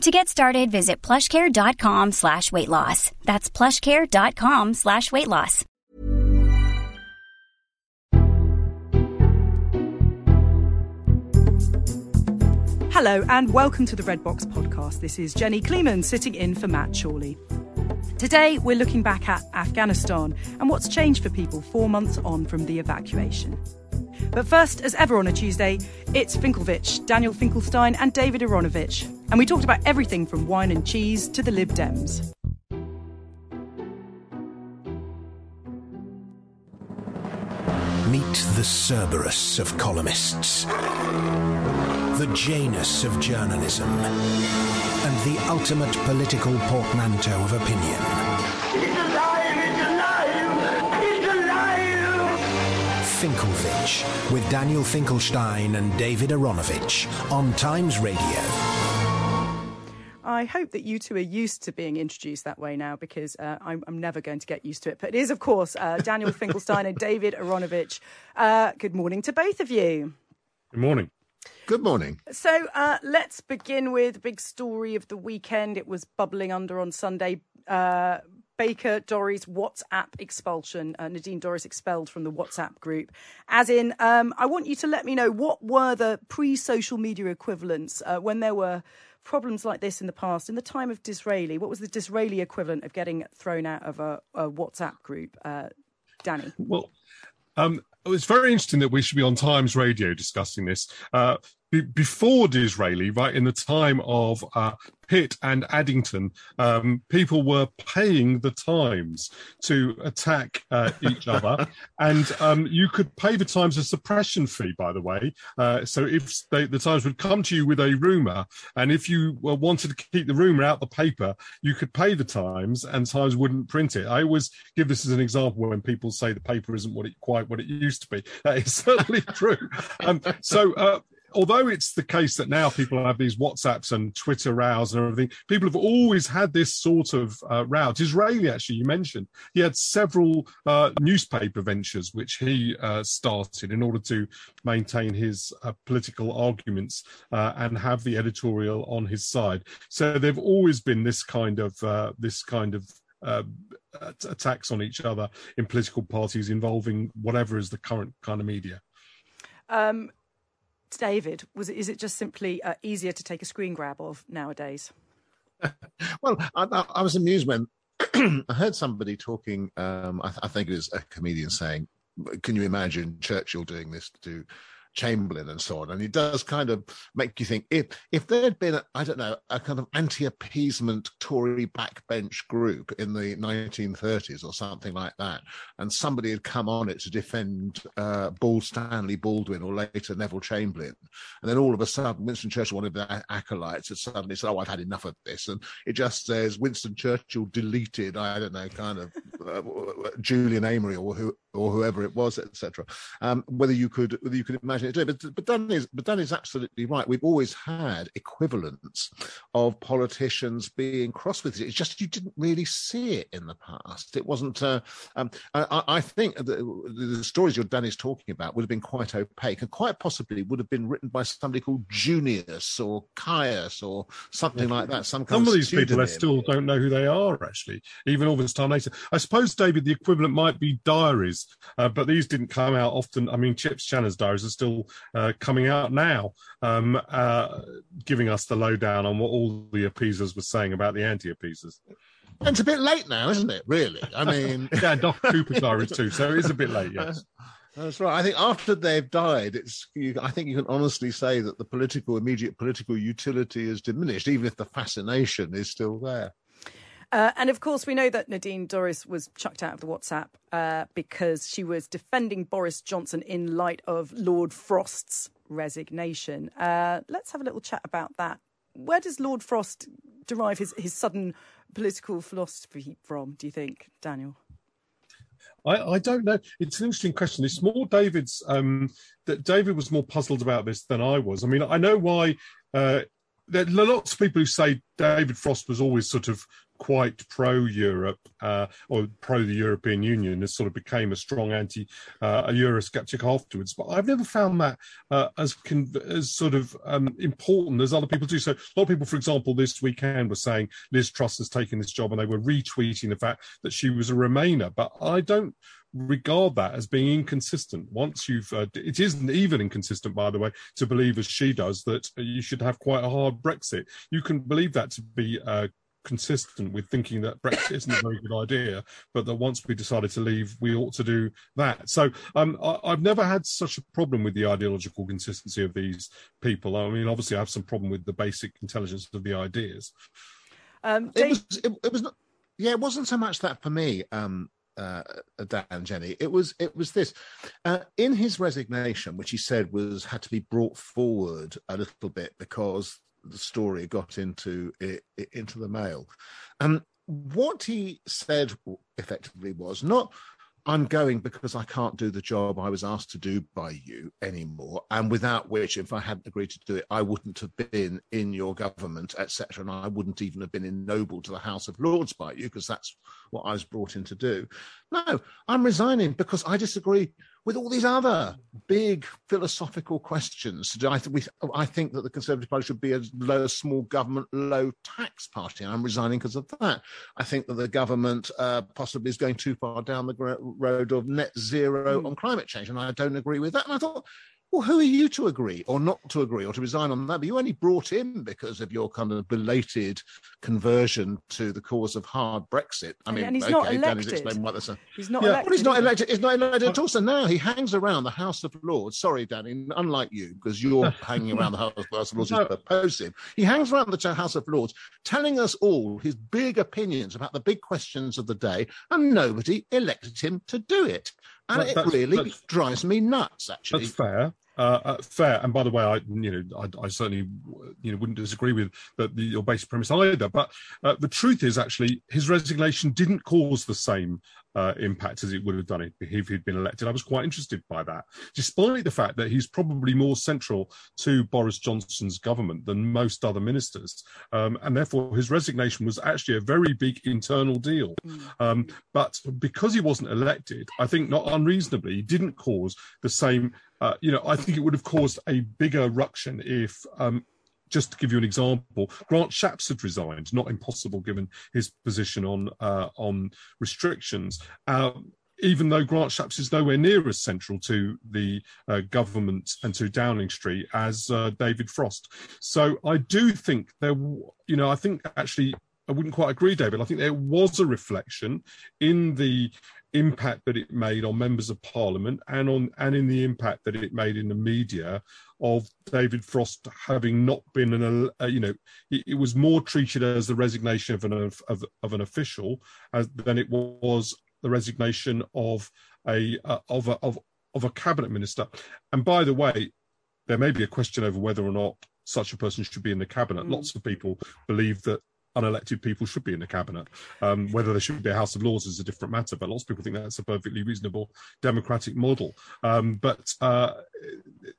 To get started, visit plushcare.com slash weight loss. That's plushcare.com slash weight loss. Hello and welcome to the Red Box podcast. This is Jenny Kleeman sitting in for Matt Chorley. Today, we're looking back at Afghanistan and what's changed for people four months on from the evacuation. But first, as ever on a Tuesday, it's Finkelvich, Daniel Finkelstein, and David Aaronovitch. And we talked about everything from wine and cheese to the Lib Dems. Meet the Cerberus of columnists, the Janus of journalism, and the ultimate political portmanteau of opinion. It's alive! It's alive! It's alive! Finkelvich with Daniel Finkelstein and David Aaronovitch on Times Radio. I hope that you two are used to being introduced that way now because uh, I'm, I'm, never going to get used to it. But it is, of course, uh, Daniel Finkelstein and David Aaronovitch. Uh, good morning to both of you. Good morning. Good morning. So uh, let's begin with the big story of the weekend. It was bubbling under on Sunday. Uh, Baker Dorries WhatsApp expulsion. Uh, Nadine Dorries expelled from the WhatsApp group. As in, um, I want you to let me know what were the pre social media equivalents uh, when there were problems like this in the past. In the time of Disraeli, what was the Disraeli equivalent of getting thrown out of a, a WhatsApp group? Uh, Danny? Well, um, it's very interesting that we should be on Times Radio discussing this. Uh, before Disraeli, right in the time of uh, Pitt and Addington, um, people were paying the Times to attack uh, each other, and um, you could pay the Times a suppression fee. By the way, uh, so if they, the Times would come to you with a rumor, and if you wanted to keep the rumor out the paper, you could pay the Times, and Times wouldn't print it. I always give this as an example when people say the paper isn't what it quite what it used to be. That is certainly true. Um, so uh, although it's the case that now people have these WhatsApps and Twitter rows and everything, people have always had this sort of uh, row. Disraeli, actually, you mentioned, he had several uh, newspaper ventures which he uh, started in order to maintain his uh, political arguments uh, and have the editorial on his side. So they've always been this kind of uh, this kind of uh, attacks on each other in political parties involving whatever is the current kind of media. Um, David, was it, is it just simply uh, easier to take a screen grab of nowadays? well, I, I, was amused when I heard somebody talking. Um, I, th- I, think it was a comedian saying, "Can you imagine Churchill doing this to Chamberlain and so on. And it does kind of make you think if if there had been, I don't know, a kind of anti-appeasement Tory backbench group in the 1930s or something like that, and somebody had come on it to defend uh, Ball Stanley Baldwin or later Neville Chamberlain, and then all of a sudden Winston Churchill, one of the acolytes, had suddenly said, "Oh, I've had enough of this," and it just says Winston Churchill deleted, I don't know, kind of uh, Julian Amery or who or whoever it was, etc. Um, whether you could whether you could imagine it, but but Dan is but Dan is absolutely right. We've always had equivalents of politicians being cross with it. It's just you didn't really see it in the past. It wasn't. Uh, um, I, I, think the, the, stories your Dan is talking about would have been quite opaque and quite possibly would have been written by somebody called Junius or Caius or something like that. Some, some of, of these people I still don't know who they are actually, even all this time later. I suppose David, the equivalent might be diaries uh, but these didn't come out often. I mean, Chips Channon's diaries are still uh, coming out now, um, uh, giving us the lowdown on what all the appeasers were saying about the anti-appeasers. And it's a bit late now, isn't it? Really? I mean, yeah, Duff Cooper's diary too, so it is a bit late. Yes. That's right. I think after they've died, it's. You, I think you can honestly say that the political, immediate political utility is diminished, even if the fascination is still there. Uh, and of course, we know that Nadine Dorries was chucked out of the WhatsApp uh, because she was defending Boris Johnson in light of Lord Frost's resignation. Uh, let's have a little chat about that. Where does Lord Frost derive his, his sudden political philosophy from, do you think, Daniel? I, I, don't know. It's an interesting question. It's more David's. Um, that David was more puzzled about this than I was. I mean, I know why. Uh, there are lots of people who say David Frost was always sort of quite pro Europe uh, or pro the European Union, and sort of became a strong anti uh, Eurosceptic afterwards. But I've never found that uh, as con- as sort of um, important as other people do. So a lot of people, for example, this weekend were saying Liz Truss has taken this job, and they were retweeting the fact that she was a Remainer. But I don't regard that as being inconsistent. Once you've, uh, it isn't even inconsistent, by the way, to believe as she does that you should have quite a hard Brexit. You can believe that to be uh, consistent with thinking that Brexit isn't a very good idea, but that once we decided to leave, we ought to do that. So um, I, have never had such a problem with the ideological consistency of these people. I mean, obviously, I have some problem with the basic intelligence of the ideas. Um, Dave... it was, it, it, was not, yeah, it wasn't so much that for me. Um, uh, Dan Jenny. It was it was this uh, in his resignation, which he said was had to be brought forward a little bit because the story got into it, into the mail. And what he said effectively was not I'm going because I can't do the job I was asked to do by you anymore, and without which, if I hadn't agreed to do it, I wouldn't have been in your government, etc., and I wouldn't even have been ennobled to the House of Lords by you, because that's what I was brought in to do. No, I'm resigning because I disagree with all these other big philosophical questions. I, th- we, I think that the Conservative Party should be a low, small government, low tax party. I'm resigning because of that. I think that the government uh, possibly is going too far down the road of net zero mm. on climate change, and I don't agree with that. And I thought, well, who are you to agree or not to agree or to resign on that? But you only brought in because of your kind of belated conversion to the cause of hard Brexit. I mean, and he's okay, not elected. explain what this. He's not yeah, elected. But he's not elected. He's not elected at all. So now he hangs around the House of Lords. Sorry, Danny, unlike you, because you're hanging around the House of Lords no. is He hangs around the House of Lords, telling us all his big opinions about the big questions of the day, and nobody elected him to do it. And that, it really drives me nuts. Actually, that's fair. Uh, uh, fair. And by the way, I you know I, I certainly you know wouldn't disagree with the, your basic premise either. But uh, the truth is, actually, his resignation didn't cause the same uh, impact as it would have done it if he'd been elected. I was quite interested by that, despite the fact that he's probably more central to Boris Johnson's government than most other ministers, um, and therefore his resignation was actually a very big internal deal. Mm. Um, but because he wasn't elected, I think not unreasonably, he didn't cause the same uh, you know, I think it would have caused a bigger ruction if, um, just to give you an example, Grant Shapps had resigned. Not impossible given his position on uh, on restrictions. Um, even though Grant Shapps is nowhere near as central to the uh, government and to Downing Street as uh, David Frost. So I do think there, you know, I think actually I wouldn't quite agree, David. I think there was a reflection in the impact that it made on members of parliament and on and in the impact that it made in the media of David Frost having not been an uh, you know it, it, was more treated as the resignation of an of, of an official as, than it was the resignation of a uh, of a of, of a cabinet minister and by the way there may be a question over whether or not such a person should be in the cabinet. Mm. Lots of people believe that unelected people should be in the cabinet. Um, whether there should be a House of Lords is a different matter, but lots of people think that's a perfectly reasonable democratic model. Um, but uh,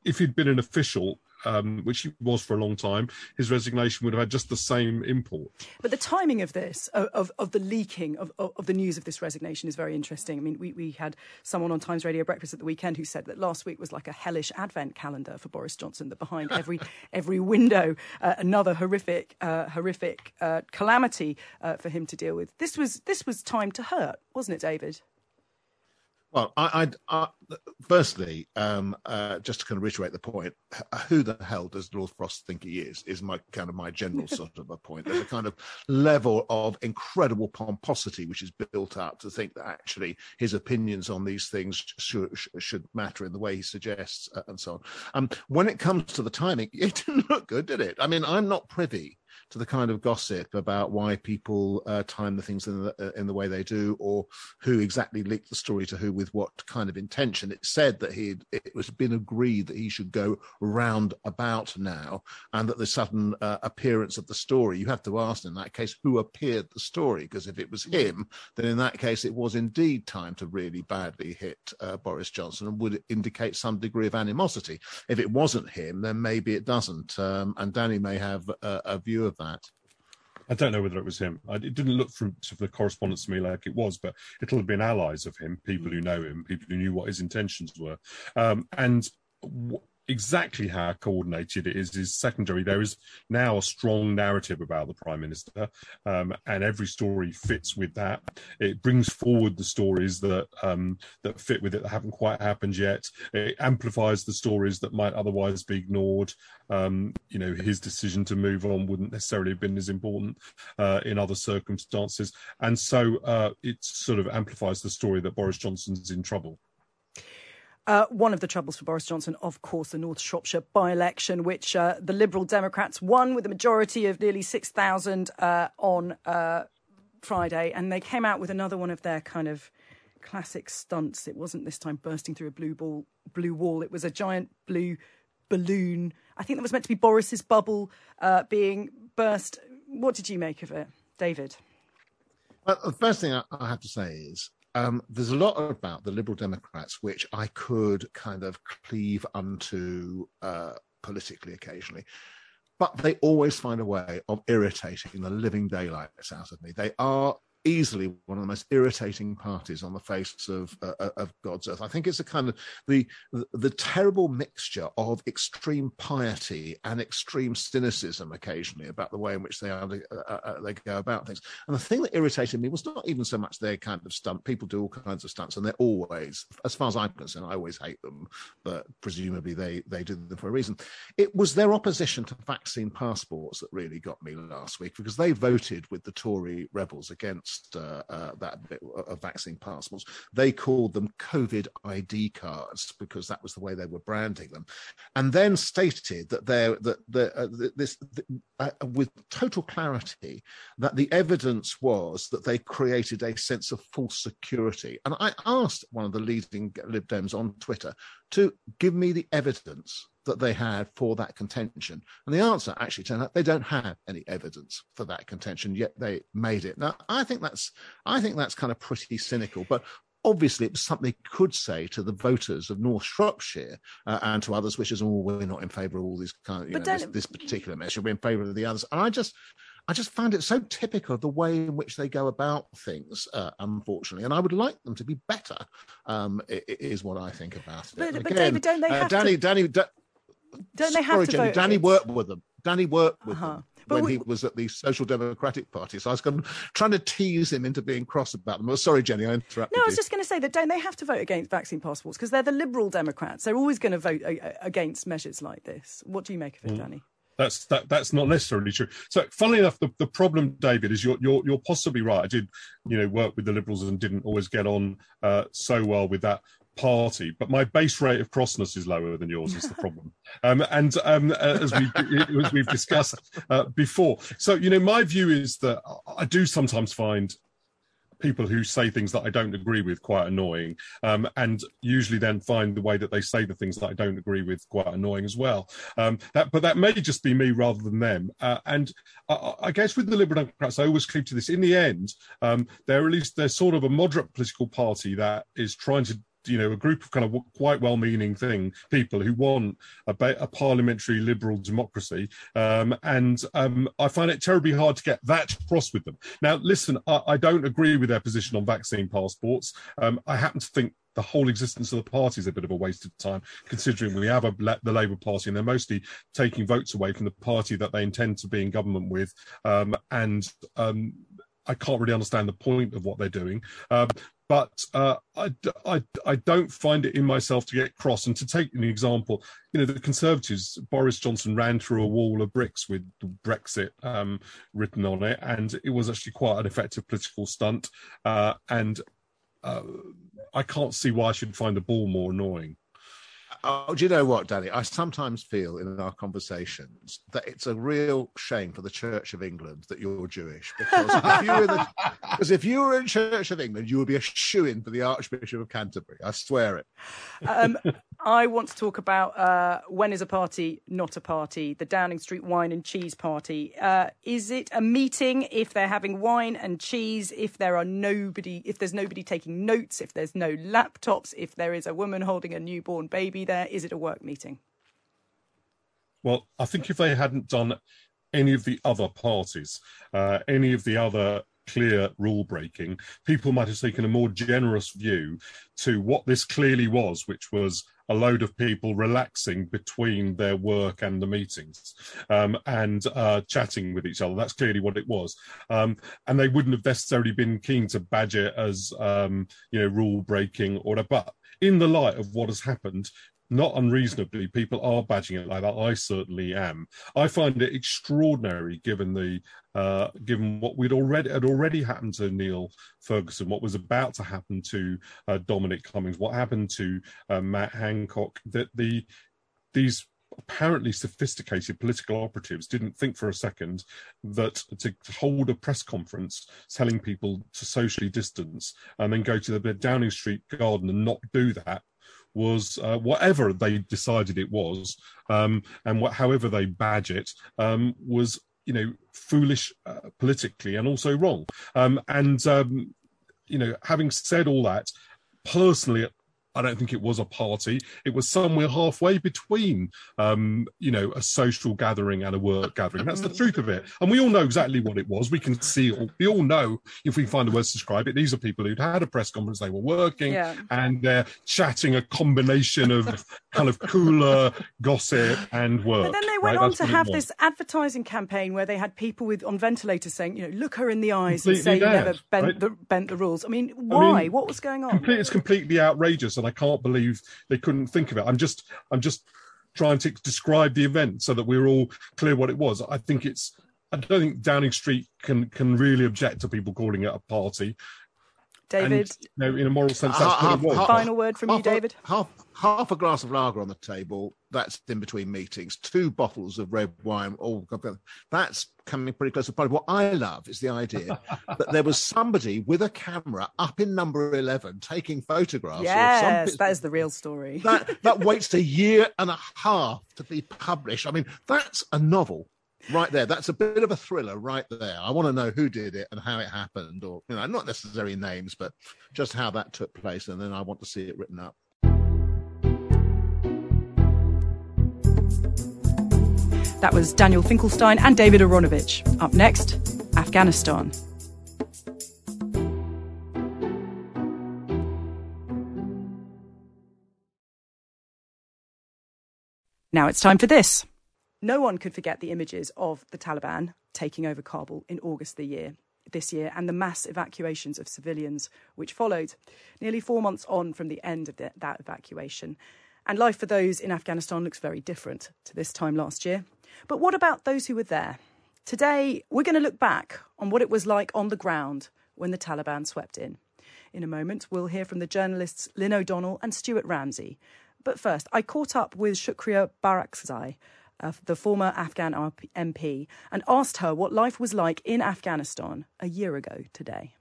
if he'd been an official, um, which he was for a long time, his resignation would have had just the same import. But the timing of this, of, of, the leaking of, of, of, the news of this resignation, is very interesting. I mean, we, we had someone on Times Radio Breakfast at the weekend who said that last week was like a hellish advent calendar for Boris Johnson, that behind every, every window, uh, another horrific, uh, horrific uh, calamity uh, for him to deal with. This was, this was time to hurt, wasn't it, David? Well, I, I, I firstly, um, uh, just to kind of reiterate the point, who the hell does Lord Frost think he is? Is my kind of my general sort of a point. There's a kind of level of incredible pomposity which is built up to think that actually his opinions on these things should should matter in the way he suggests, uh, and so on. Um, when it comes to the timing, it didn't look good, did it? I mean, I'm not privy to the kind of gossip about why people uh, time the things in the, uh, in the way they do, or who exactly leaked the story to who with what kind of intention. It said that he it was been agreed that he should go round about now, and that the sudden uh, appearance of the story, you have to ask in that case who appeared the story, because if it was him, then in that case it was indeed time to really badly hit uh, Boris Johnson and would indicate some degree of animosity. If it wasn't him, then maybe it doesn't. Um, and Danny may have a, a view of that. I don't know whether it was him. It didn't look from sort of the correspondence to me like it was, but it'll have been allies of him, people who know him, people who knew what his intentions were. Um, and w- exactly how coordinated it is is secondary. There is now a strong narrative about the prime minister, um, and every story fits with that. It brings forward the stories that um, that fit with it that haven't quite happened yet. It amplifies the stories that might otherwise be ignored. Um, you know, his decision to move on wouldn't necessarily have been as important uh, in other circumstances, and so uh, it sort of amplifies the story that Boris Johnson's in trouble. Uh, one of the troubles for Boris Johnson, of course, the North Shropshire by election, which uh, the Liberal Democrats won with a majority of nearly 6,000 uh, on uh, Friday. And they came out with another one of their kind of classic stunts. It wasn't this time bursting through a blue, ball, blue wall, it was a giant blue balloon. I think that was meant to be Boris's bubble uh, being burst. What did you make of it, David? Well, the first thing I have to say is um, there's a lot about the Liberal Democrats which I could kind of cleave unto uh, politically occasionally. But they always find a way of irritating the living daylights out of me. They are easily one of the most irritating parties on the face of uh, uh, of God's earth. I think it's a kind of the, the, terrible mixture of extreme piety and extreme cynicism occasionally about the way in which they are uh, uh, uh, they go about things. And the thing that irritated me was not even so much their kind of stunt. People do all kinds of stunts, and they're always, as far as I'm concerned, I always hate them, but presumably they they do them for a reason. It was their opposition to vaccine passports that really got me last week because they voted with the Tory rebels against against uh, uh, that bit of vaccine passports. They called them COVID ID cards because that was the way they were branding them, and then stated that they that the, uh, this uh, with total clarity that the evidence was that they created a sense of false security. And I asked one of the leading Lib Dems on Twitter to give me the evidence that they had for that contention. And the answer actually turned out they don't have any evidence for that contention, yet they made it. Now, I think that's I think that's kind of pretty cynical, but obviously it was something they could say to the voters of North Shropshire uh, and to others, which is, oh, we're not in favour of all these kind of, you know, this, this, particular measure, we're in favour of the others. And I just, I just found it so typical of the way in which they go about things, uh, unfortunately. And I would like them to be better, um, is what I think about it. But, again, but David, don't they uh, have Danny, to... Danny, da- don't they have Sorry, to Jenny, vote Danny against- worked with them. Danny worked with Uh-huh. them But when we- he was at the Social Democratic Party. So I was kind of trying to tease him into being cross about them. Oh, sorry, Jenny, I interrupted No, I was you. just going to say that don't they have to vote against vaccine passports because they're the Liberal Democrats. They're always going to vote a- a- against measures like this. What do you make of it, Danny? That's that. That's not necessarily true. So, funnily enough, the, the problem, David, is you're you're you're possibly right. I did, you know, work with the Liberals and didn't always get on uh, so well with that party, but my base rate of crossness is lower than yours. Is the problem, um, and um, uh, as we as we've discussed uh, before. So, you know, my view is that I do sometimes find people who say things that I don't agree with quite annoying, um, and usually then find the way that they say the things that I don't agree with quite annoying as well. Um, that, but that may just be me rather than them. Uh, and I, I guess with the Liberal Democrats, I always cleave to this. In the end, um, they're at least they're sort of a moderate political party that is trying to you know, a group of kind of quite well-meaning thing people who want a, a parliamentary liberal democracy, um, and um, I find it terribly hard to get that across with them. Now, listen, I, I don't agree with their position on vaccine passports. Um, I happen to think the whole existence of the party is a bit of a waste of time, considering we have a, the Labour Party and they're mostly taking votes away from the party that they intend to be in government with, um, and um, I can't really understand the point of what they're doing. Um, but uh, I, I, I don't find it in myself to get cross. And to take an example, you know, the Conservatives, Boris Johnson ran through a wall of bricks with Brexit um, written on it, and it was actually quite an effective political stunt. Uh, and uh, I can't see why I should find the ball more annoying. Oh, do you know what, Danny? I sometimes feel in our conversations that it's a real shame for the Church of England that you're Jewish, because if you were, the, because if you were in Church of England, you would be a shoe in for the Archbishop of Canterbury. I swear it. Um, I want to talk about uh, when is a party not a party? The Downing Street Wine and Cheese Party. Uh, is it a meeting if they're having wine and cheese? If there are nobody, if there's nobody taking notes, if there's no laptops, if there is a woman holding a newborn baby there? Is it a work meeting? Well, I think if they hadn't done any of the other parties, uh, any of the other clear rule breaking, people might have taken a more generous view to what this clearly was, which was a load of people relaxing between their work and the meetings um, and uh, chatting with each other. That's clearly what it was. Um, and they wouldn't have necessarily been keen to badge it as, um, you know, rule breaking or whatever. But in the light of what has happened, not unreasonably, people are badging it like that. I certainly am. I find it extraordinary, given the uh, given what we'd already had already happened to Neil Ferguson, what was about to happen to uh, Dominic Cummings, what happened to uh, Matt Hancock, that the these apparently sophisticated political operatives didn't think for a second that to hold a press conference telling people to socially distance and then go to the Downing Street garden and not do that was uh, whatever they decided it was, um, and however they badge it, um, was you know foolish uh, politically and also wrong. Um, and um, you know, having said all that, personally, I don't think it was a party. It was somewhere halfway between, um, you know, a social gathering and a work gathering. That's the truth of it. And we all know exactly what it was. We can see, we all know if we find the words to describe it. These are people who'd had a press conference, they were working yeah. and they're chatting a combination of kind of cooler gossip and work. But then they went right? on That's to have this advertising campaign where they had people with on ventilators saying, you know, look her in the eyes completely and say dead, you never bent, right? the, bent the rules. I mean, why? I mean, what was going on? Complete, it's completely outrageous and I can't believe they couldn't think of it. I'm just I'm just trying to describe the event so that we're all clear what it was. I think it's I don't think Downing Street can can really object to people calling it a party. David, and, you know, in a moral sense, that's half, what it was. Final word from half you, David. A, half half a glass of lager on the table. That's in between meetings. Two bottles of red wine. All that's coming pretty close to party. What I love is the idea that there was somebody with a camera up in number eleven taking photographs. Yes, that is the real story. That that waits a year and a half to be published. I mean, that's a novel right there. That's a bit of a thriller right there. I want to know who did it and how it happened, or you know, not necessarily names, but just how that took place, and then I want to see it written up. That was Daniel Finkelstein and David Aaronovitch. Up next, Afghanistan. Now it's time for this. No one could forget the images of the Taliban taking over Kabul in August the year this year and the mass evacuations of civilians which followed, nearly four months on from the end of the, that evacuation. And life for those in Afghanistan looks very different to this time last year. But what about those who were there? Today, we're going to look back on what it was like on the ground when the Taliban swept in. In a moment, we'll hear from the journalists Lynn O'Donnell and Stuart Ramsay. But first, I caught up with Shukriya Barakzai, uh, the former Afghan MP, and asked her what life was like in Afghanistan a year ago today.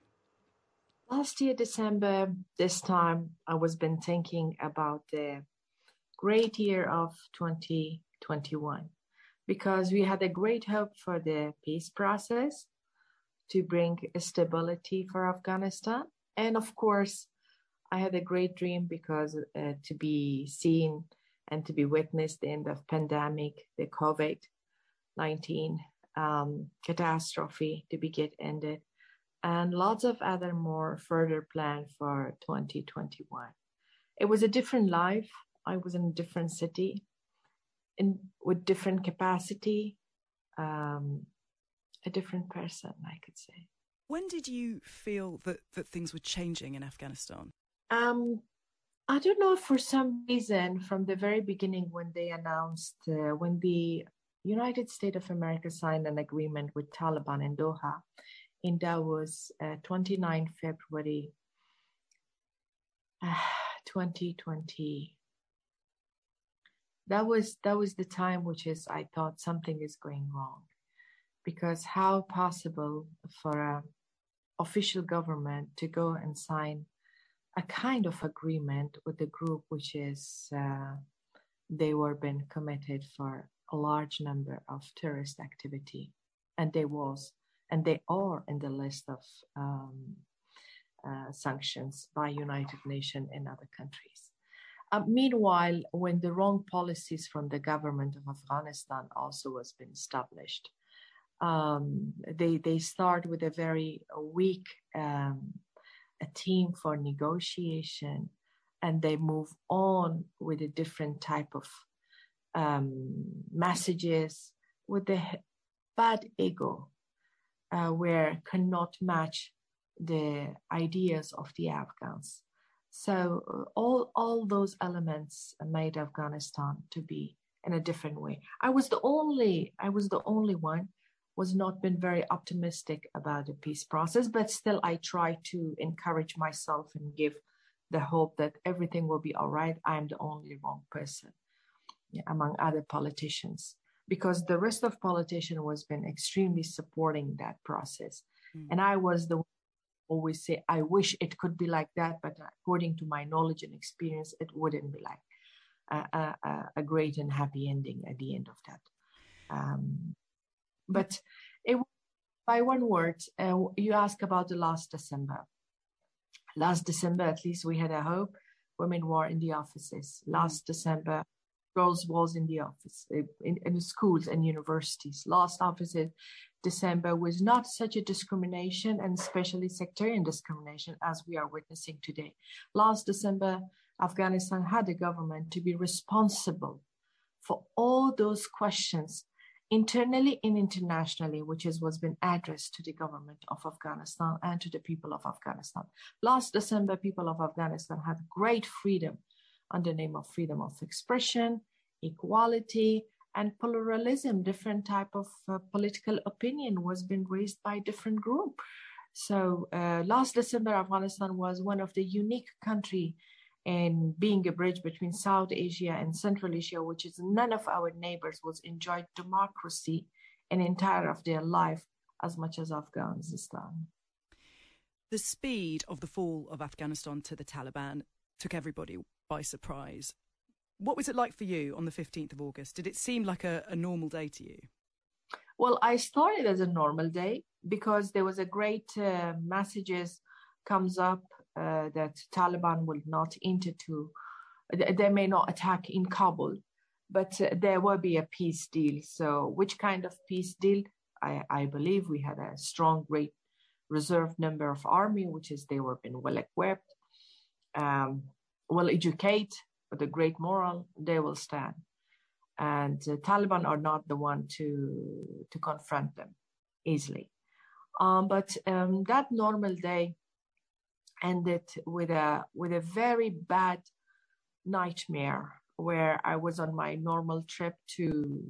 Last year, December, this time, I was been thinking about the great year of 2021 because we had a great hope for the peace process to bring stability for Afghanistan. And of course, I had a great dream because uh, to be seen and to be witnessed the end of pandemic, the COVID-19 um, catastrophe to be get ended, and lots of other more further plan for 2021. It was a different life. I was in a different city in with different capacity, um, a different person, I could say. When did you feel that, that things were changing in Afghanistan? Um, I don't know for some reason from the very beginning when they announced uh, when the United States of America signed an agreement with Taliban in Doha in Davos, uh, 29 February uh, 2020. That was that was the time which is I thought something is going wrong, because how possible for a official government to go and sign a kind of agreement with the group which is uh, they were being committed for a large number of terrorist activity. And they was and they are in the list of um, uh, sanctions by united nations and other countries uh, meanwhile when the wrong policies from the government of afghanistan also has been established um, they they start with a very weak um, a team for negotiation, and they move on with a different type of um, messages with the bad ego, uh, where cannot match the ideas of the Afghans. So uh, all all those elements made Afghanistan to be in a different way. I was the only I was the only one was not been very optimistic about the peace process, but still I try to encourage myself and give the hope that everything will be all right. I'm the only wrong person among other politicians because the rest of politicians was been extremely supporting that process. Mm. And I was the always say, I wish it could be like that, but according to my knowledge and experience, it wouldn't be like a, a, a great and happy ending at the end of that. Um, but it, by one word, uh, you ask about the last December. Last December, at least we had a hope. Women were in the offices. Last December, girls was in the office, uh, in, in the schools and universities. Last offices, December was not such a discrimination and especially sectarian discrimination as we are witnessing today. Last December, Afghanistan had a government to be responsible for all those questions internally and internationally, which is what's been addressed to the government of Afghanistan and to the people of Afghanistan. Last December, people of Afghanistan had great freedom under name of freedom of expression, equality, and pluralism. Different type of uh, political opinion was being raised by different group. So uh, last December, Afghanistan was one of the unique country in being a bridge between South Asia and Central Asia, which is none of our neighbors was enjoyed democracy an entire of their life as much as Afghanistan. The speed of the fall of Afghanistan to the Taliban took everybody by surprise. What was it like for you on the 15th of August? Did it seem like a, a normal day to you? Well, I started as a normal day because there was a great uh, messages comes up uh, that Taliban will not enter to, they may not attack in Kabul, but uh, there will be a peace deal. So, which kind of peace deal? I, I believe we had a strong, great reserve number of army, which is they were been well equipped, um, well educate with a great moral. They will stand, and uh, Taliban are not the one to to confront them easily. Um, but um, that normal day ended with a with a very bad nightmare where I was on my normal trip to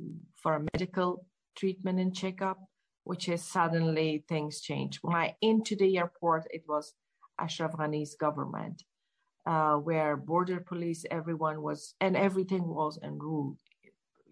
for a medical treatment and checkup, which is suddenly things changed. When I into the airport, it was Ashraf Ghani's government, uh, where border police, everyone was, and everything was in rule.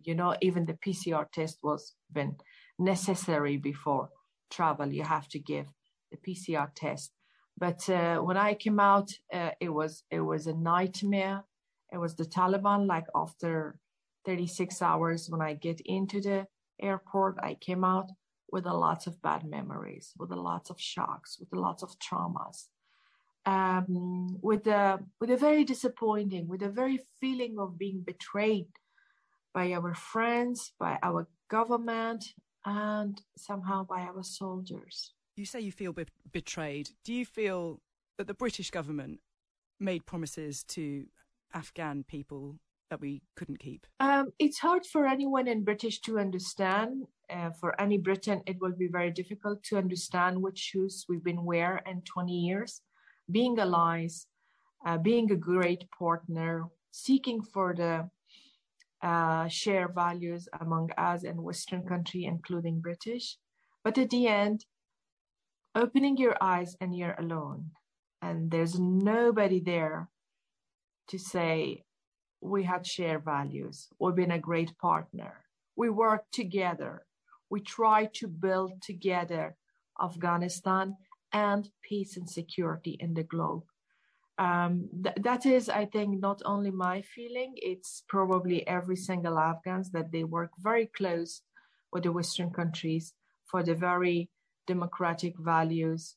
You know, even the PCR test was been necessary before travel. You have to give the PCR test. But uh, when I came out, uh, it was it was a nightmare. It was the Taliban. Like after 36 hours, when I get into the airport, I came out with a lots of bad memories, with a lots of shocks, with a lots of traumas, um, with a with a very disappointing, with a very feeling of being betrayed by our friends, by our government, and somehow by our soldiers you say you feel be- betrayed. Do you feel that the British government made promises to Afghan people that we couldn't keep? Um, it's hard for anyone in British to understand. Uh, for any Briton, it will be very difficult to understand which shoes we've been wearing in 20 years. Being allies, uh, being a great partner, seeking for the uh, share values among us and Western country, including British. But at the end, opening your eyes and you're alone, and there's nobody there to say, we had shared values. We've been a great partner. We work together. We try to build together Afghanistan and peace and security in the globe. Um, th- that is, I think, not only my feeling, it's probably every single Afghans that they work very close with the Western countries for the very democratic values,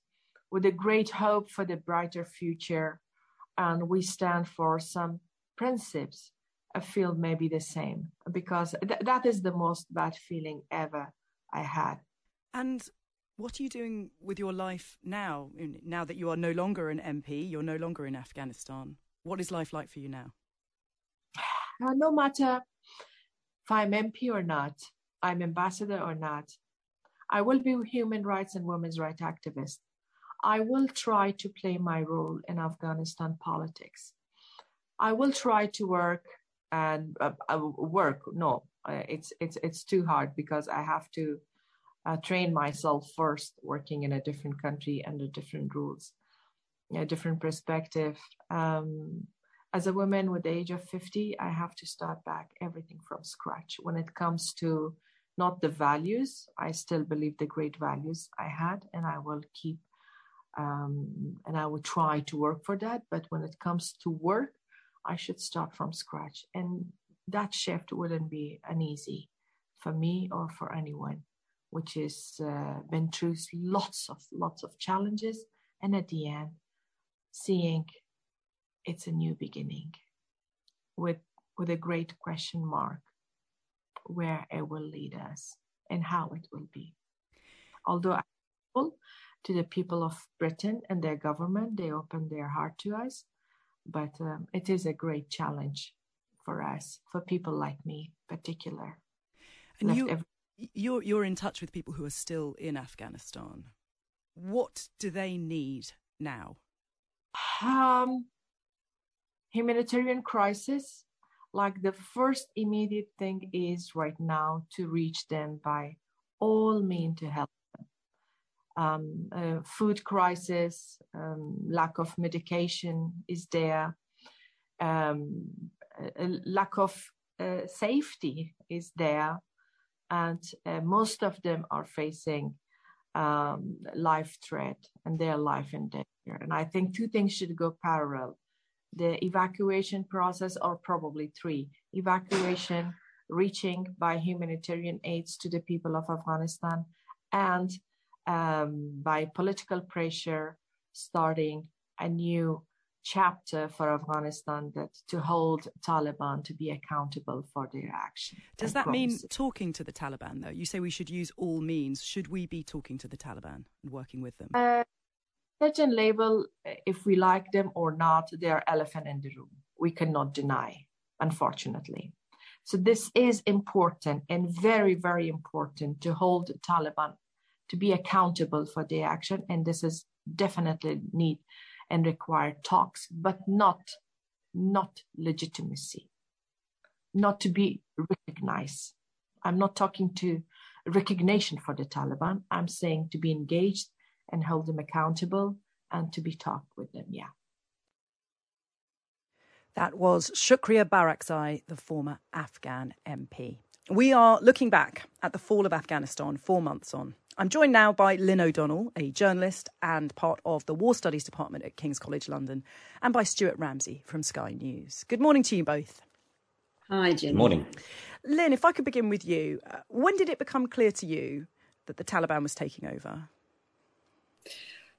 with a great hope for the brighter future. And we stand for some principles I feel maybe the same because th- that is the most bad feeling ever I had. And what are you doing with your life now? Now that you are no longer an MP, you're no longer in Afghanistan. What is life like for you now? Uh, no matter if I'm MP or not, I'm ambassador or not, I will be human rights and women's rights activist. I will try to play my role in Afghanistan politics. I will try to work and uh, uh, work. No, uh, it's it's it's too hard because I have to uh, train myself first, working in a different country under different rules, a different perspective. Um, as a woman with the age of 50, I have to start back everything from scratch. When it comes to not the values, I still believe the great values I had, and I will keep um, and I will try to work for that. But when it comes to work, I should start from scratch. And that shift wouldn't be an easy for me or for anyone, which has uh, been through lots of lots of challenges, and at the end, seeing it's a new beginning with with a great question mark where it will lead us and how it will be. Although to the people of Britain and their government, they opened their heart to us but um, it is a great challenge for us, for people like me, particular. And you, every- you're you're in touch with people who are still in Afghanistan. What do they need now? Um, humanitarian crisis. Like the first immediate thing is right now to reach them by all means to help um, uh, food crisis, um, lack of medication is there, um, lack of uh, safety is there, and uh, most of them are facing um, life threat and their life in danger. And I think two things should go parallel: the evacuation process, or probably three: evacuation, reaching by humanitarian aids to the people of Afghanistan, and um, by political pressure, starting a new chapter for Afghanistan that to hold Taliban to be accountable for their action. Does that promises. mean talking to the Taliban though? You say we should use all means. Should we be talking to the Taliban and working with them? Uh, certain label if we like them or not, they are elephant in the room. We cannot deny, unfortunately. So this is important and very, very important to hold Taliban to be accountable for their action. And this is definitely need and require talks, but not, not legitimacy, not to be recognized. I'm not talking to recognition for the Taliban. I'm saying to be engaged and hold them accountable and to be talked with them. Yeah. That was Shukriya Barakzai, the former Afghan MP. We are looking back at the fall of Afghanistan four months on. I'm joined now by Lynn O'Donnell, a journalist and part of the War Studies Department at King's College London, and by Stuart Ramsay from Sky News. Good morning to you both. Hi, Jim. Good morning. Lynn, if I could begin with you, uh, when did it become clear to you that the Taliban was taking over?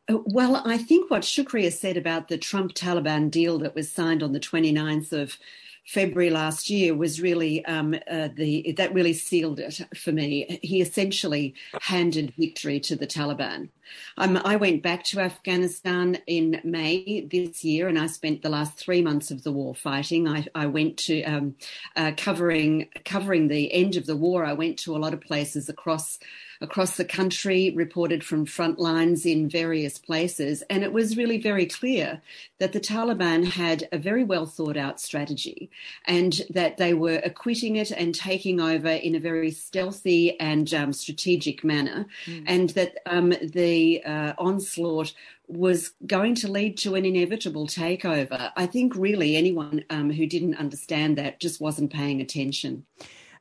Uh, well, I think what Shukriya said about the Trump Taliban deal that was signed on the 29th of February last year was really um, uh, the that really sealed it for me. He essentially handed victory to the Taliban. Um, I went back to Afghanistan in May this year, and I spent the last three months of the war fighting. I, I went to um, uh, covering covering the end of the war. I went to a lot of places across across the country, reported from front lines in various places. And it was really very clear that the Taliban had a very well thought out strategy and that they were acquitting it and taking over in a very stealthy and um, strategic manner. Mm. And that um, the uh, onslaught was going to lead to an inevitable takeover. I think really anyone um, who didn't understand that just wasn't paying attention.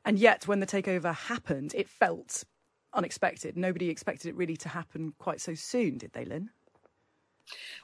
And yet, when the takeover happened, it felt unexpected. Nobody expected it really to happen quite so soon, did they, Lynne?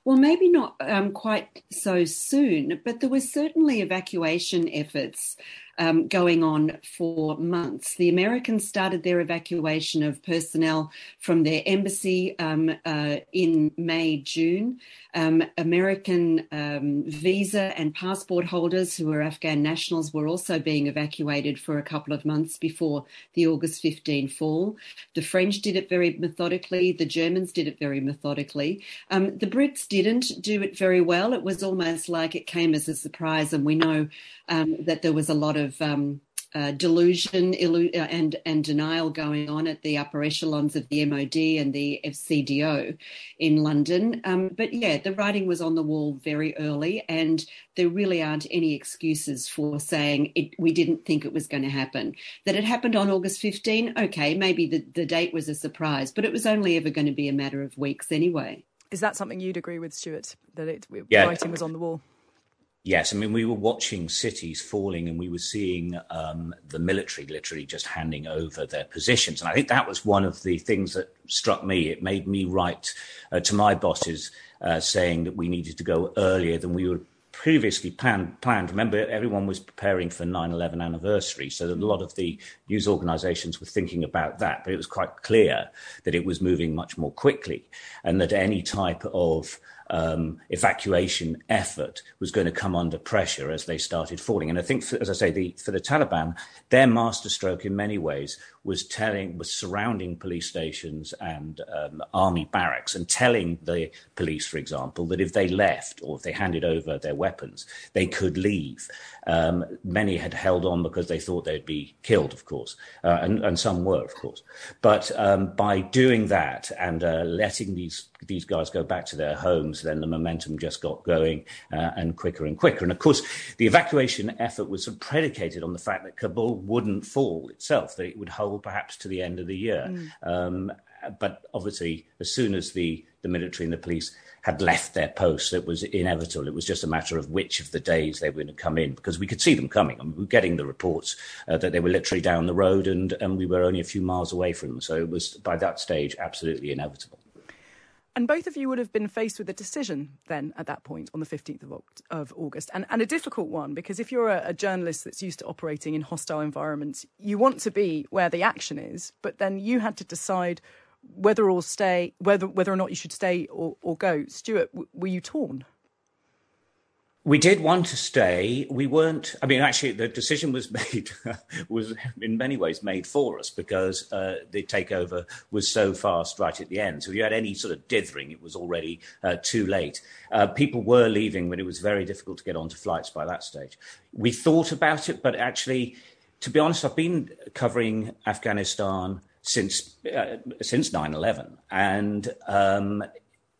Well, maybe not um, quite so soon, but there was certainly evacuation efforts um, going on for months. The Americans started their evacuation of personnel from their embassy um, uh, in May, June. Um, American um, visa and passport holders who were Afghan nationals were also being evacuated for a couple of months before the August 15 fall. The French did it very methodically, the Germans did it very methodically. Um, the Brits didn't do it very well. It was almost like it came as a surprise, and we know um, that there was a lot of um, uh, delusion illu- uh, and and denial going on at the upper echelons of the MOD and the FCDO in London. Um, but yeah, the writing was on the wall very early, and there really aren't any excuses for saying it, we didn't think it was going to happen. That it happened on August 15, okay, maybe the, the date was a surprise, but it was only ever going to be a matter of weeks anyway. Is that something you'd agree with, Stuart? That it, yeah. writing was on the wall? Yes, I mean, we were watching cities falling and we were seeing um, the military literally just handing over their positions. And I think that was one of the things that struck me. It made me write uh, to my bosses uh, saying that we needed to go earlier than we were previously planned, planned. Remember, everyone was preparing for 9 11 anniversary. So a lot of the news organizations were thinking about that. But it was quite clear that it was moving much more quickly and that any type of um, evacuation effort was going to come under pressure as they started falling. And I think, for, as I say, the, for the Taliban, their masterstroke in many ways was telling, was surrounding police stations and um, army barracks and telling the police, for example, that if they left or if they handed over their weapons, they could leave. Um, many had held on because they thought they'd be killed, of course, uh, and, and, some were, of course. But um, by doing that and uh, letting these these guys go back to their homes, then the momentum just got going uh, and quicker and quicker. And of course, the evacuation effort was predicated on the fact that Kabul wouldn't fall itself; that it would hold perhaps to the end of the year. Mm. Um, but obviously, as soon as the the military and the police had left their posts. It was inevitable. It was just a matter of which of the days they were going to come in because we could see them coming. I mean, we were getting the reports uh, that they were literally down the road and, and we were only a few miles away from them. So it was, by that stage, absolutely inevitable. And both of you would have been faced with a decision then at that point on the 15th of, August, and, and a difficult one because if you're a, a, journalist that's used to operating in hostile environments, you want to be where the action is, but then you had to decide whether or stay, whether whether or not you should stay or, or go. Stuart, w- were you torn? We did want to stay. We weren't. I mean, actually, the decision was made was in many ways made for us because uh, the takeover was so fast right at the end. So if you had any sort of dithering, it was already uh, too late. Uh, people were leaving when it was very difficult to get onto flights by that stage. We thought about it, but actually, to be honest, I've been covering Afghanistan since uh, since 9/11, and um,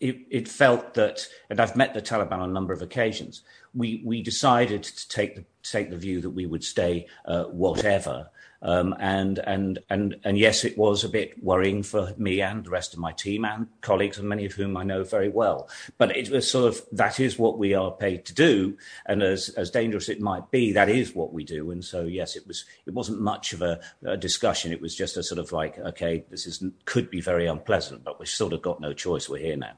it, it, felt that, and I've met the Taliban on a number of occasions. We we decided to take the take the view that we would stay uh, whatever, um, and and and and yes, it was a bit worrying for me and the rest of my team and colleagues, and many of whom I know very well. But it was sort of that is what we are paid to do, and as as dangerous it might be, that is what we do. And so yes, it was it wasn't much of a, a discussion. It was just a sort of like, okay, this is could be very unpleasant, but we've sort of got no choice. We're here now.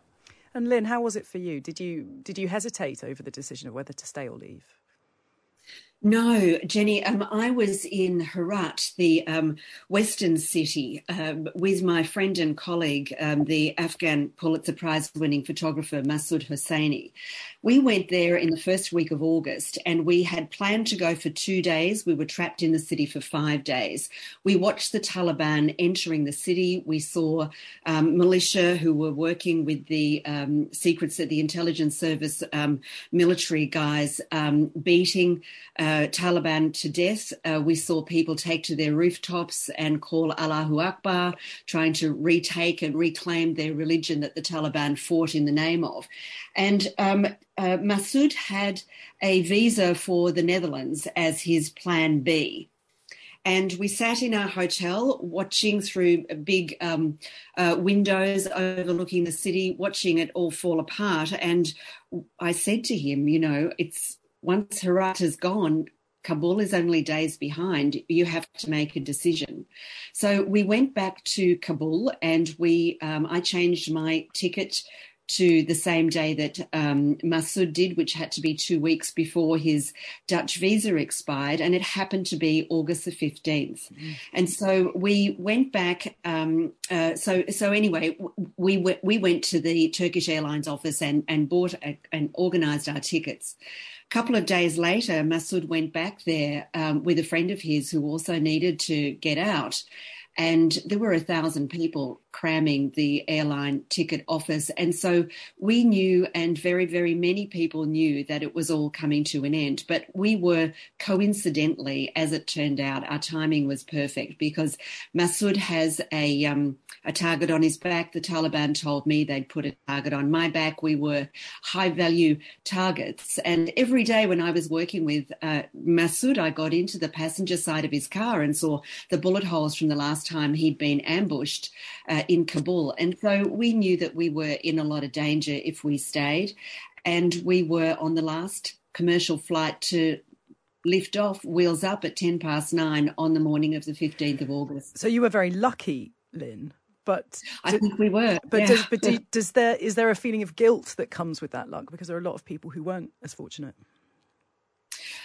And Lynne, how was it for you? Did you did you hesitate over the decision of whether to stay or leave? No, Jenny, um, I was in Herat, the um, western city, um, with my friend and colleague, um, the Afghan Pulitzer Prize winning photographer Masood Hosseini. We went there in the first week of August and we had planned to go for two days. We were trapped in the city for five days. We watched the Taliban entering the city. We saw um, militia who were working with the um, secrets, of the intelligence service military guys beating. Uh, uh, Taliban to death. Uh, we saw people take to their rooftops and call Allahu Akbar, trying to retake and reclaim their religion that the Taliban fought in the name of. And um, uh, Masood had a visa for the Netherlands as his plan B. And we sat in our hotel watching through big um, uh, windows overlooking the city, watching it all fall apart. And I said to him, you know, it's once Herat is gone, Kabul is only days behind. You have to make a decision. So we went back to Kabul and we, um, I changed my ticket to the same day that um, Masood did, which had to be two weeks before his Dutch visa expired, and it happened to be August the fifteenth. Mm. And so we went back. Um, uh, so so anyway, we w- we went to the Turkish Airlines office and and bought a, and organised our tickets A couple of days later, Masood went back there um, with a friend of his who also needed to get out. And there were a thousand people cramming the airline ticket office. And so we knew, and very, very many people knew that it was all coming to an end. But we were coincidentally, as it turned out, our timing was perfect because Masood has a, um, a target on his back. The Taliban told me they'd put a target on my back. We were high value targets. And every day when I was working with uh, Masood, I got into the passenger side of his car and saw the bullet holes from the last time he'd been ambushed. Uh, uh, in Kabul. And so we knew that we were in a lot of danger if we stayed. And we were on the last commercial flight to lift off, wheels up at 10 past nine on the morning of the 15th of August. So you were very lucky, Lynne. But I think we were. But, yeah. does, but do, does there is there a feeling of guilt that comes with that luck? Because there are a lot of people who weren't as fortunate.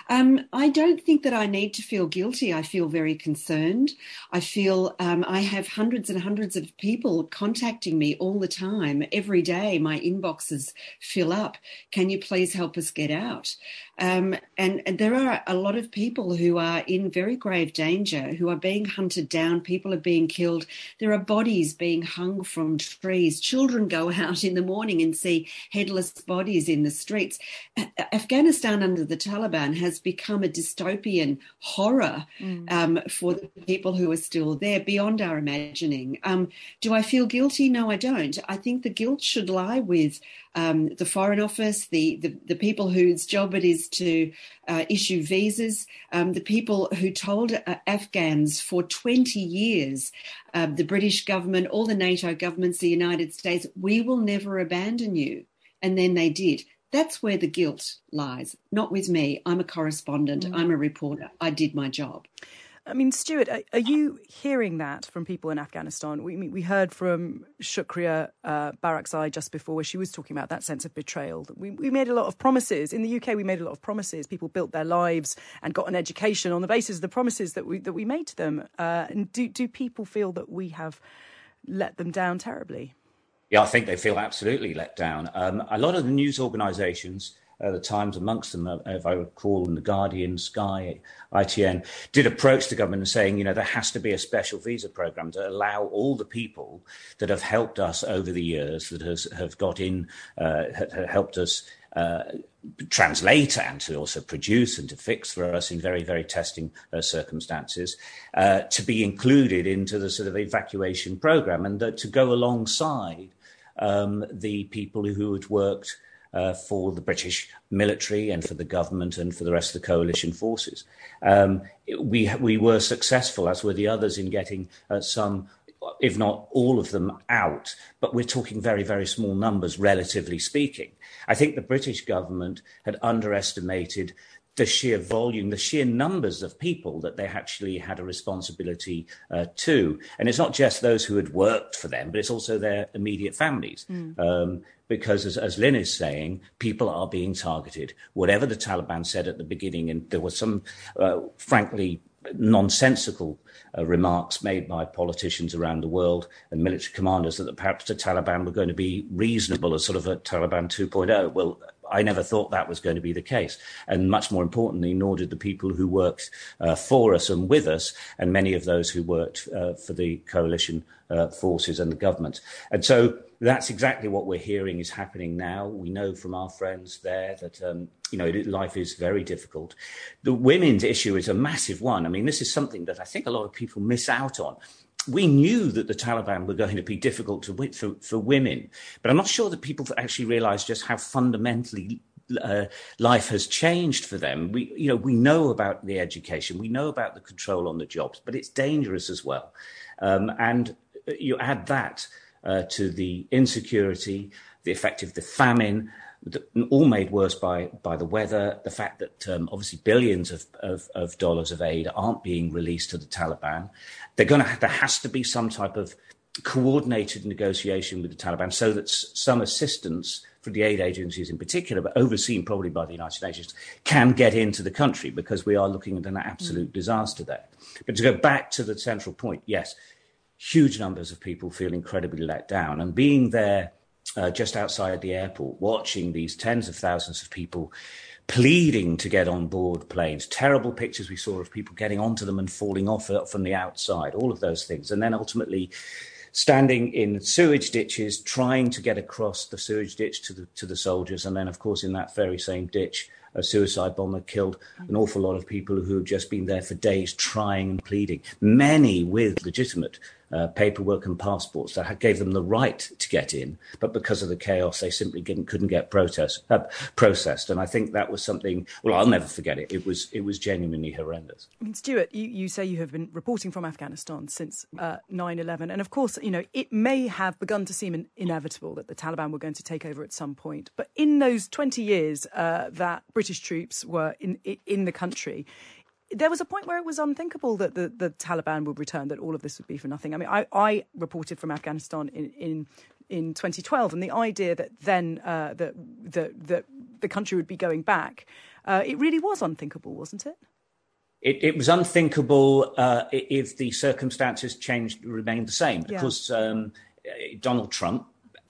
Um, I don't think that I need to feel guilty. I feel very concerned. I feel um, I have hundreds and hundreds of people contacting me all the time, every day. My inboxes fill up. Can you please help us get out? Um, and, and, there are a lot of people who are in very grave danger, who are being hunted down. People are being killed. There are bodies being hung from trees. Children go out in the morning and see headless bodies in the streets. Afghanistan under the Taliban has become a dystopian horror mm. um, for the people who are still there, beyond our imagining. Um, do I feel guilty? No, I don't. I think the guilt should lie with um, the Foreign Office, the, the, the, people whose job it is to uh, issue visas, um, the people who told uh, Afghans for 20 years, uh, the British government, all the NATO governments, the United States, we will never abandon you. And then they did. That's where the guilt lies, not with me. I'm a correspondent, mm. I'm a reporter. I did my job. I mean, Stuart, are, are, you hearing that from people in Afghanistan? We we heard from Shukriya uh, Barakzai just before, where she was talking about that sense of betrayal. We we made a lot of promises in the UK. We made a lot of promises. People built their lives and got an education on the basis of the promises that we that we made to them. Uh, and do do people feel that we have let them down terribly? Yeah, I think they feel absolutely let down. Um, a lot of the news organisations uh, the Times amongst them, if I recall, and the Guardian, Sky, ITN, did approach the government saying, you know, there has to be a special visa program to allow all the people that have helped us over the years, that has, have got in, uh, helped us uh, translate and to also produce and to fix for us in very, very testing uh, circumstances, uh, to be included into the sort of evacuation program and to go alongside um, the people who had worked uh, for the British military and for the government and for the rest of the coalition forces. Um, we we were successful, as were the others, in getting uh, some, if not all of them, out. But we're talking very very small numbers, relatively speaking. I think the British government had underestimated the sheer volume, the sheer numbers of people that they actually had a responsibility uh, to. And it's not just those who had worked for them, but it's also their immediate families. Mm. Um, because, as, as Lynne is saying, people are being targeted. Whatever the Taliban said at the beginning, and there were some, uh, frankly, nonsensical uh, remarks made by politicians around the world and military commanders that perhaps the Taliban were going to be reasonable as sort of a Taliban 2.0. Well, I never thought that was going to be the case. And much more importantly, nor did the people who worked uh, for us and with us, and many of those who worked uh, for the coalition uh, forces and the government. And so that's exactly what we're hearing is happening now. We know from our friends there that um, you know life is very difficult. The women's issue is a massive one. I mean, this is something that I think a lot of people miss out on we knew that the Taliban were going to be difficult to for, for women, but I'm not sure that people actually realise just how fundamentally uh, life has changed for them. We, you know, we know about the education, we know about the control on the jobs, but it's dangerous as well. Um, and you add that uh, to the insecurity, the effect of the famine, all made worse by by the weather, the fact that um, obviously billions of, of, of, dollars of aid aren't being released to the Taliban. They're going to there has to be some type of coordinated negotiation with the Taliban so that some assistance for the aid agencies in particular, but overseen probably by the United Nations, can get into the country because we are looking at an absolute mm. disaster there. But to go back to the central point, yes, huge numbers of people feel incredibly let down, and being there uh, just outside the airport, watching these tens of thousands of people pleading to get on board planes. Terrible pictures we saw of people getting onto them and falling off from the outside, all of those things. And then ultimately standing in sewage ditches, trying to get across the sewage ditch to the, to the soldiers. And then, of course, in that very same ditch, a suicide bomber killed an awful lot of people who had just been there for days trying and pleading, many with legitimate uh, paperwork and passports that gave them the right to get in, but because of the chaos, they simply couldn't get protest, uh, processed. And I think that was something. Well, I'll never forget it. It was it was genuinely horrendous. I mean, Stuart, you, you say you have been reporting from Afghanistan since uh, 9/11, and of course, you know it may have begun to seem inevitable that the Taliban were going to take over at some point. But in those 20 years uh, that British troops were in in the country, there was a point where it was unthinkable that the, the Taliban would return, that all of this would be for nothing. I mean, I, I reported from Afghanistan in, in in 2012, and the idea that then uh, that, that that the country would be going back, uh, it really was unthinkable, wasn't it? It, it was unthinkable uh, if the circumstances changed, remained the same. Yeah. Because um, Donald Trump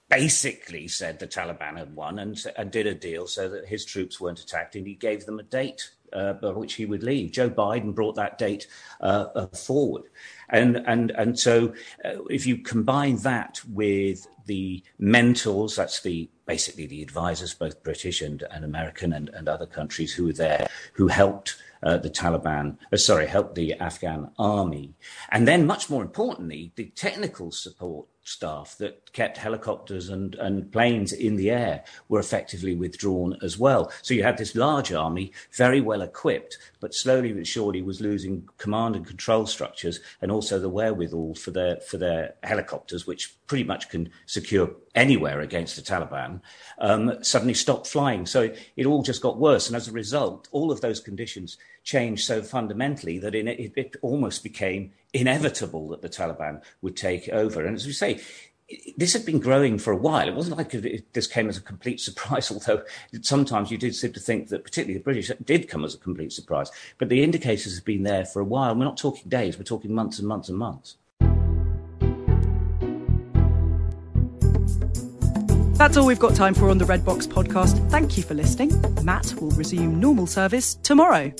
basically said the Taliban had won and, and did a deal so that his troops weren't attacked, and he gave them a date uh, by which he would leave. Joe Biden brought that date uh, uh, forward, and and and so uh, if you combine that with the mentors, that's the basically the advisors, both British and, and American and, and other countries who were there, who helped uh, the Taliban, uh, sorry, helped the Afghan army. And then, much more importantly, the technical support staff that kept helicopters and, and planes in the air were effectively withdrawn as well. So you had this large army, very well equipped, but slowly but surely was losing command and control structures and also the wherewithal for their for their helicopters, which pretty much can secure anywhere against the Taliban, um, suddenly stopped flying. So it, all just got worse. And as a result, all of those conditions changed so fundamentally that it, it, it almost became inevitable that the Taliban would take over. And as we say, this had been growing for a while. It wasn't like this came as a complete surprise, although sometimes you did seem to think that, particularly the British, did come as a complete surprise. But the indicators have been there for a while. We're not talking days, we're talking months and months and months. That's all we've got time for on the Red Box podcast. Thank you for listening. Matt will resume normal service tomorrow.